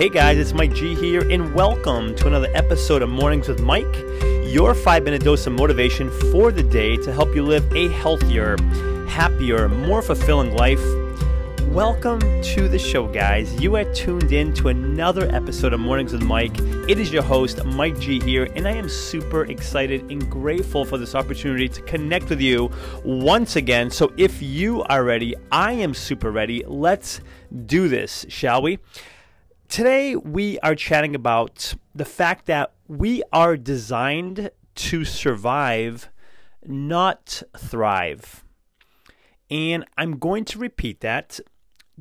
Hey guys, it's Mike G here, and welcome to another episode of Mornings with Mike, your five minute dose of motivation for the day to help you live a healthier, happier, more fulfilling life. Welcome to the show, guys. You are tuned in to another episode of Mornings with Mike. It is your host, Mike G, here, and I am super excited and grateful for this opportunity to connect with you once again. So, if you are ready, I am super ready. Let's do this, shall we? Today, we are chatting about the fact that we are designed to survive, not thrive. And I'm going to repeat that.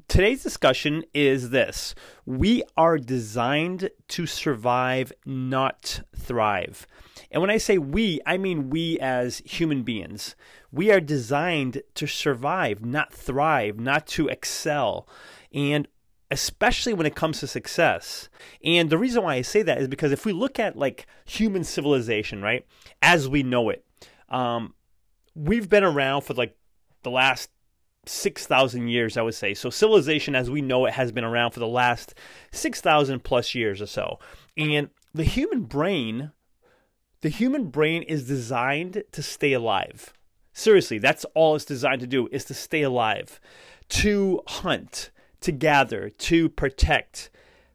Today's discussion is this we are designed to survive, not thrive. And when I say we, I mean we as human beings. We are designed to survive, not thrive, not to excel. And especially when it comes to success. And the reason why I say that is because if we look at like human civilization, right, as we know it, um, we've been around for like the last 6,000 years, I would say. So, civilization as we know it has been around for the last 6,000 plus years or so. And the human brain, the human brain is designed to stay alive. Seriously, that's all it's designed to do is to stay alive, to hunt, to gather, to protect,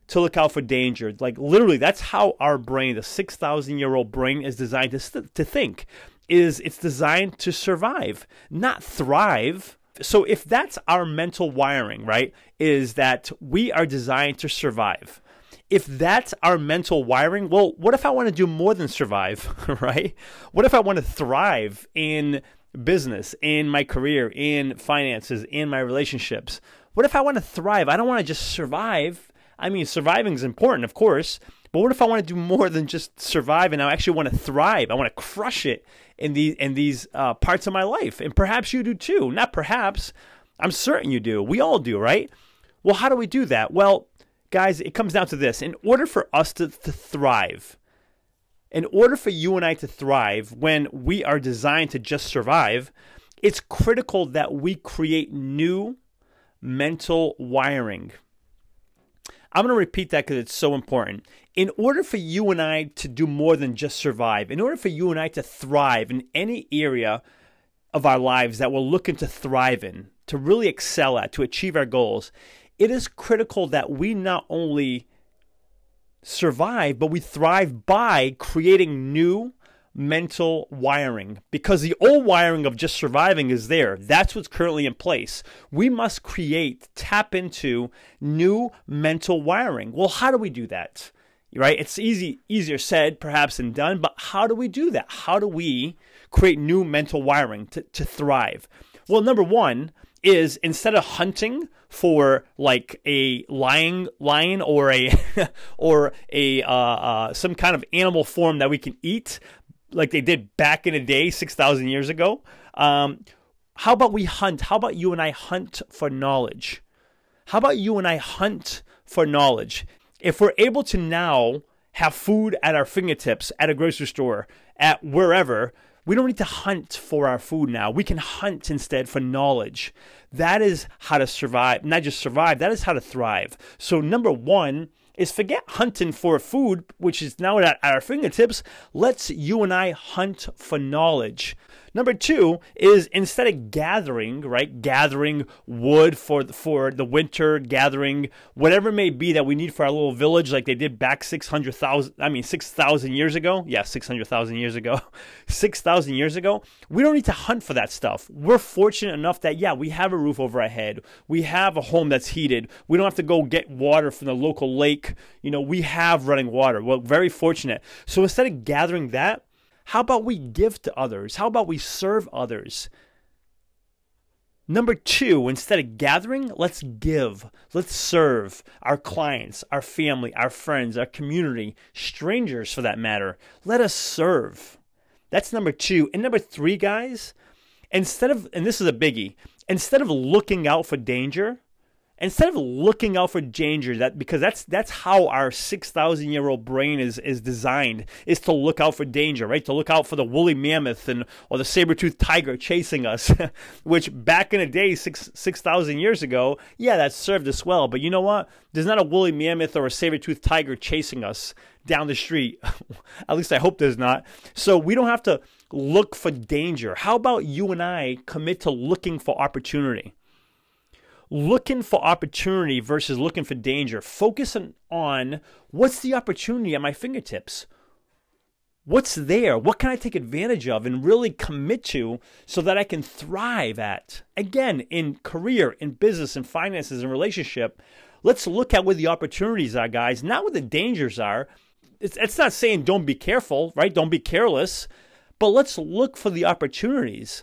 to look out for danger. Like literally, that's how our brain, the six thousand year old brain, is designed to to think. Is it's designed to survive, not thrive. So if that's our mental wiring, right, is that we are designed to survive. If that's our mental wiring, well, what if I want to do more than survive, right? What if I want to thrive in business, in my career, in finances, in my relationships? What if I want to thrive? I don't want to just survive. I mean, surviving is important, of course, but what if I want to do more than just survive and I actually want to thrive? I want to crush it in these in these uh, parts of my life, and perhaps you do too. Not perhaps, I'm certain you do. We all do, right? Well, how do we do that? Well, guys, it comes down to this: in order for us to, to thrive, in order for you and I to thrive, when we are designed to just survive, it's critical that we create new mental wiring. I'm going to repeat that because it's so important. In order for you and I to do more than just survive, in order for you and I to thrive in any area of our lives that we're looking to thrive in, to really excel at, to achieve our goals, it is critical that we not only survive, but we thrive by creating new mental wiring because the old wiring of just surviving is there. That's what's currently in place. We must create, tap into new mental wiring. Well, how do we do that? Right? It's easy easier said perhaps than done, but how do we do that? How do we create new mental wiring to, to thrive? Well, number one is instead of hunting for like a lion lion or a or a uh, uh, some kind of animal form that we can eat like they did back in the day, 6,000 years ago. Um, how about we hunt? How about you and I hunt for knowledge? How about you and I hunt for knowledge? If we're able to now have food at our fingertips at a grocery store, at wherever, we don't need to hunt for our food now. We can hunt instead for knowledge. That is how to survive, not just survive, that is how to thrive. So, number one, is forget hunting for food, which is now at our fingertips. Let's you and I hunt for knowledge. Number two is instead of gathering, right, gathering wood for for the winter, gathering whatever it may be that we need for our little village, like they did back six hundred thousand, I mean six thousand years ago. Yeah, six hundred thousand years ago, six thousand years ago. We don't need to hunt for that stuff. We're fortunate enough that yeah, we have a roof over our head, we have a home that's heated. We don't have to go get water from the local lake. You know, we have running water. We're very fortunate. So instead of gathering that how about we give to others? How about we serve others? Number two, instead of gathering, let's give. Let's serve our clients, our family, our friends, our community, strangers for that matter. Let us serve. That's number two. And number three, guys, instead of, and this is a biggie, instead of looking out for danger, instead of looking out for danger that because that's that's how our 6000 year old brain is is designed is to look out for danger right? To look out for the woolly mammoth and or the saber-toothed tiger chasing us which back in the day 6 6000 years ago yeah that served us well. But you know what? There's not a woolly mammoth or a saber-toothed tiger chasing us down the street. At least i hope there's not. So we don't have to look for danger. How about you and i commit to looking for opportunity looking for opportunity versus looking for danger. Focusing on what's the opportunity at my fingertips. What's there? What can I take advantage of and really commit to so that I can thrive at? Again, in career, in business, in finances, in relationship, let's look at where the opportunities are, guys, not where the dangers are. It's, it's not saying don't be careful, right? Don't be careless, but let's look for the opportunities.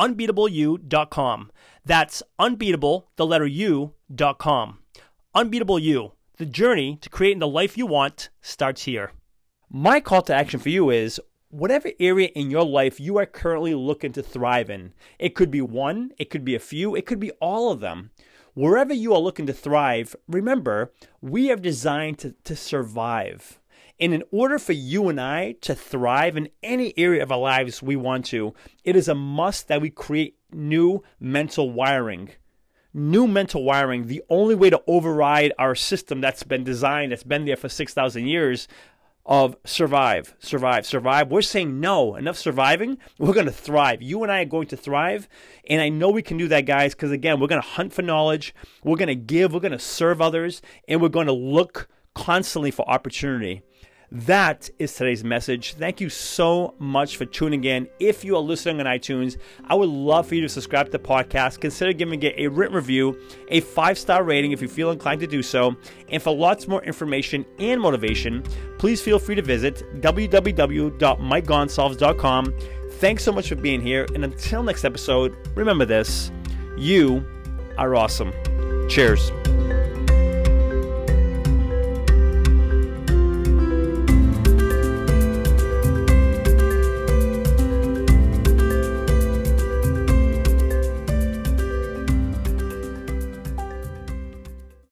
unbeatableu.com. That's unbeatable, the letter U.com. Unbeatable You, the journey to creating the life you want starts here. My call to action for you is whatever area in your life you are currently looking to thrive in. It could be one, it could be a few, it could be all of them. Wherever you are looking to thrive, remember, we are designed to, to survive. And in order for you and I to thrive in any area of our lives we want to, it is a must that we create new mental wiring. New mental wiring, the only way to override our system that's been designed, that's been there for 6,000 years of survive, survive, survive. We're saying no, enough surviving. We're going to thrive. You and I are going to thrive. And I know we can do that, guys, because again, we're going to hunt for knowledge. We're going to give. We're going to serve others. And we're going to look constantly for opportunity. That is today's message. Thank you so much for tuning in. If you are listening on iTunes, I would love for you to subscribe to the podcast. Consider giving it a written review, a five star rating if you feel inclined to do so. And for lots more information and motivation, please feel free to visit www.mikegonsalves.com. Thanks so much for being here. And until next episode, remember this you are awesome. Cheers.